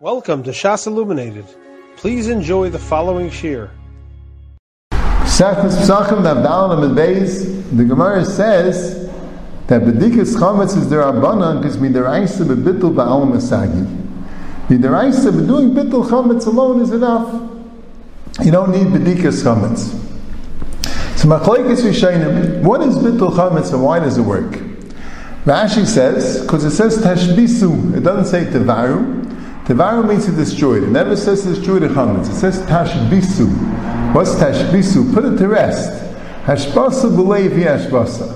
Welcome to Shas Illuminated. Please enjoy the following shir. Sefes Pesachim Navdalim and Beis, the Gemara says that Bedikas Chametz is their Rabbanan because midaraisa bebitul ba'al masagi. Midaraisa doing bitul Chametz alone is enough. You don't need Bedikas Chametz. So Machlekes Rishonim, what is bitul Chametz and why does it work? Rashi says, because it says Tashbisu, it doesn't say Tevaru, Tevaru means to destroy it. It never says to destroy the chametz. It says tashbisu. What's tashbisu? Put it to rest. Hashbasa b'leiv hashbasa.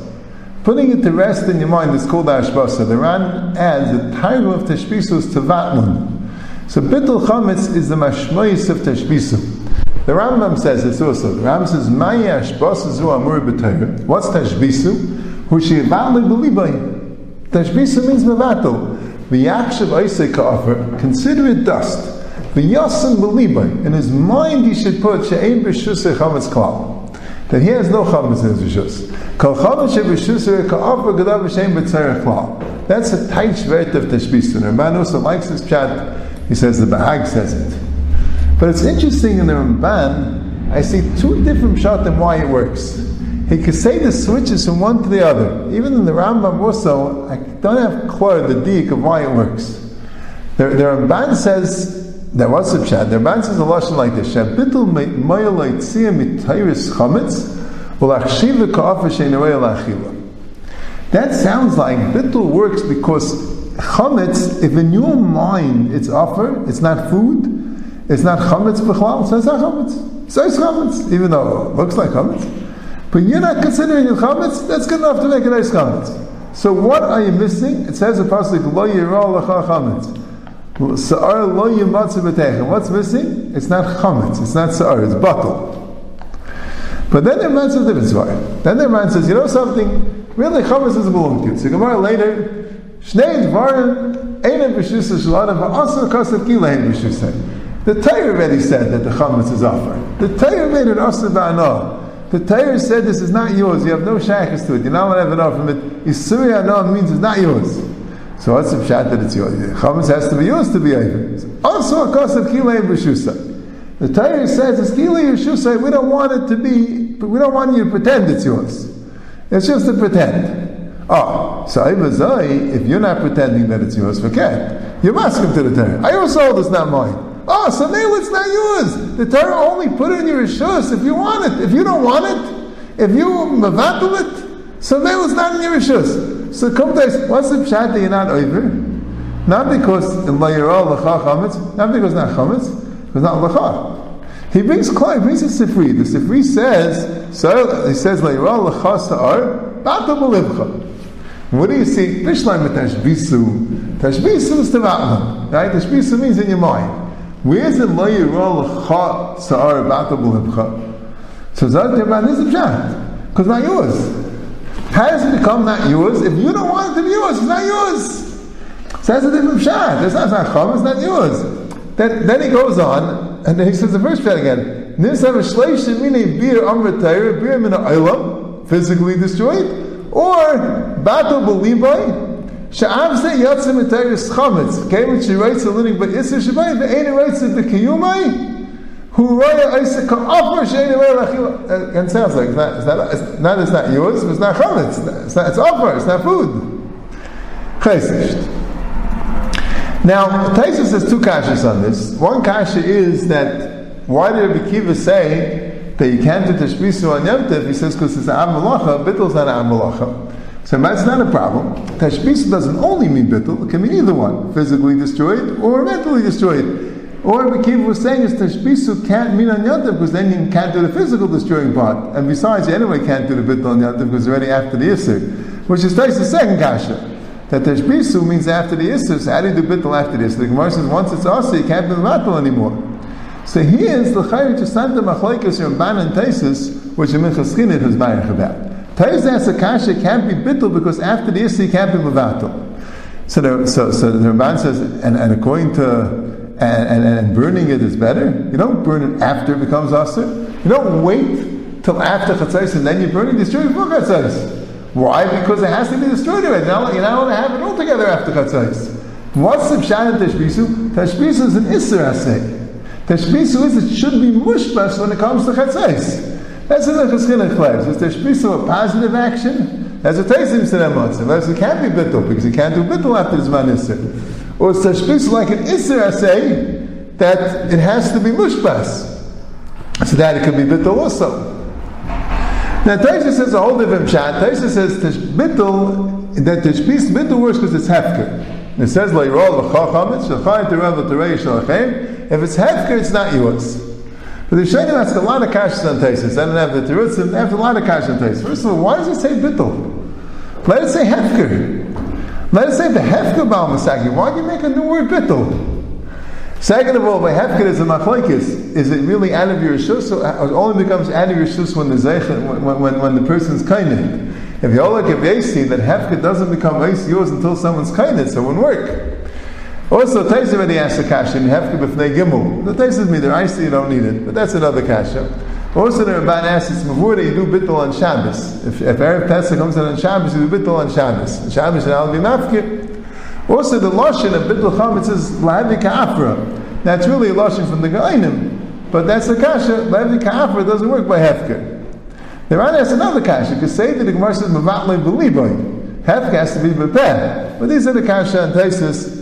Putting it to rest in your mind is called hashbasa. The Ran adds the title of tashbisu is tevatlun. So bittul chametz is the mashmois of tashbisu. The Rambam says this also. The Rambam says, "Mayi hashbasa zu amur b'tayr." What's tashbisu? Who she b'libay. Tashbisu means mevatel. V'yakshav oisei ka'afer, consider it dust. The V'yasim b'libay, in his mind he should put she'ein b'shusei chametz klal. That he has no chametz in his rishus. Kol chametz she'b'shusei ka'afer gadav v'she'ein klal. That's a tight shvert of tashbis. And also likes this chat. He says the Bahag says it. But it's interesting in the Ramban, I see two different shatim why it works. He could say the switches from one to the other. Even in the Rambam also, I don't have clear the deek of why it works. The, the Ramban says, there was a chat, the Ramban says a lesson like this, Shabitul mayalait siyah mitayris chametz, ulachshiva ka'afa she'nerei la'achila. That sounds like bittul works because chametz, if in your mind it's offer, it's not food, it's not chametz b'chlal, so it's not chametz. So it's chametz, even though it looks like chametz. But you're not considering it chametz, that's good enough to make a nice chametz. So what are you missing? It says a pasuk lo yirah lecha chametz. Sa'ar lo yimatzu b'techem. What's missing? It's not chametz. It's not sa'ar. It's bottle. But then the man says different story. Then the man says, you know something? Really, chametz doesn't belong to you. So Gemara later, shnei dvarim einem b'shusa shalana v'asar kasav kilein b'shusa. The Torah already said that the chametz is offer. The Torah made an asar ba'anah. The Torah said this is not yours. You have no shaykhs to it. You're not going to have enough from it. Yisuri Anah means it's not yours. So what's the pshat that it's yours? Chametz has to be yours to be over. Also a cost of kilei b'shusa. The Torah says it's kilei b'shusa. We don't want it to be, we don't want you to pretend it's yours. It's just to pretend. Oh, so if you're not pretending that it's yours, forget. You're asking to the Torah. I also hold it's not mine. Oh, so now it's not yours. The Torah only put it in your rishus if you want it. If you don't want it, if you mavatul it, so now it's not in your rishus. So come to us, what's the pshat that you're not over? Not because in layirah lacha chametz, not because not chametz, because not lacha. He brings he brings a sifri. The sifri says, so he says layirah lacha sa'ar, bata b'livcha. What do you see? Bishlam tashbisu. Tashbisu is tevatlam, right? Tashbisu means in your mind. Where's the lo yirol cha sa'ar bata b'libcha? So Zad Teman is a pshat, because not yours. How does it become not yours? If you don't want it to be yours, it's not yours. So that's a different pshat. That's not, chum, it's not yours. Then, then he goes on, and then he says the first pshat again. Nisam shleishim mini bir amratayr, bir min physically destroyed, or battle b'libai, Sha'av se yatzim etayris chametz. Came and she writes a living, but Shabbai, the Ein writes it the Kiyumai, who raya Isser ka'afar she'ein raya lachila. Uh, and sounds like, it's not, it's not, it's not, it's not yours, it's not chametz, it's not, it's offer, it's not food. Chesed. Now, Taisus has two kashas on this. One kasha is that, why did Rabbi Kiva say that you can't do tashbisu on Yom Tov? He says, because it's an am malacha, bittel's not an am malacha. So that's not a problem. Tashbisa doesn't only mean bittul, it can mean either one, physically destroyed or mentally destroyed. Or what Kiva was saying is Tashbisu can't mean on Yontif because then you can't do the physical destroying part. And besides, you anyway can't do the bittul on Yontif because already after the Yisr. Which is the second kasha. That Tashbisu means after the Yisr, so how do you do bittul after the Yisr? The Gemara says once it's also you can't do the anymore. So here's the Chayr to Santa Machlaikis Ramban and Taisis, which in Minchas Chinuch has Bayach about. Taiz asks kasha can't be bittul because after the issue can't be mevatel. So the, so, so the Ramban says, and, and according to, and, and, and, burning it is better. You don't burn it after it becomes aser. You don't wait till after chatzais and then you burn it, destroy it before chatzais. Why? Because it has to be destroyed already. Now you're not allowed to have it all together after chatzais. What's the pshat in tashbisu? Tashbisu is an isser asay. Tashbisu is it should be mushbas when it comes to chatzais. That's in the Cheschinach place. Is tashbisu a positive action? As a taisim sinem motzim. As it can't be bittul because you can't do bittul after the zman isser. Or is tashbisu like an isser asay that it has to be mushbas. So that it could be bittul also. Now Taisha says a whole different chat. Taisha says bittul that tashbis bittul works because it's hefker. It says. If it's hefker, it's not yours. But the Shainim asked a lot of kashas on Taisus. I don't have the terutzim. They have a lot of kashas on Taisus. First of all, why does it say bittul? Let it say hefker. Let it say the hefker bal masagi. Why do you make a new word bittul? Second of all, by hefker is a machlekes. Is it really out of your shus, or it only becomes out of your shus when the zeichen, when, when, when the person's kainim? If you all look at Yasi, that hefker doesn't become yours until someone's kainim, so it wouldn't work. Also, Taisa already asked the kasha in hefker b'fnei gimel. The Taisa is me there. Icy, you don't need it, but that's another kasha. Also, the Ramban asks, it's mavur you do bittul on Shabbos. If, if Erev Pesach comes in on Shabbos, you do bittul on Shabbos. Shabbos and I'll be mafkir. Also, the lashon of bittul chametz is lahavi ka'afra. That's really a lashon from the Gainim, but that's the kasha. Lahavi ka'afra doesn't work by hefker. The Ran asks another kasha. Because say that the Gemara says mavatle beliboy. Hefker has to be bepeh. But these are the kasha and taisis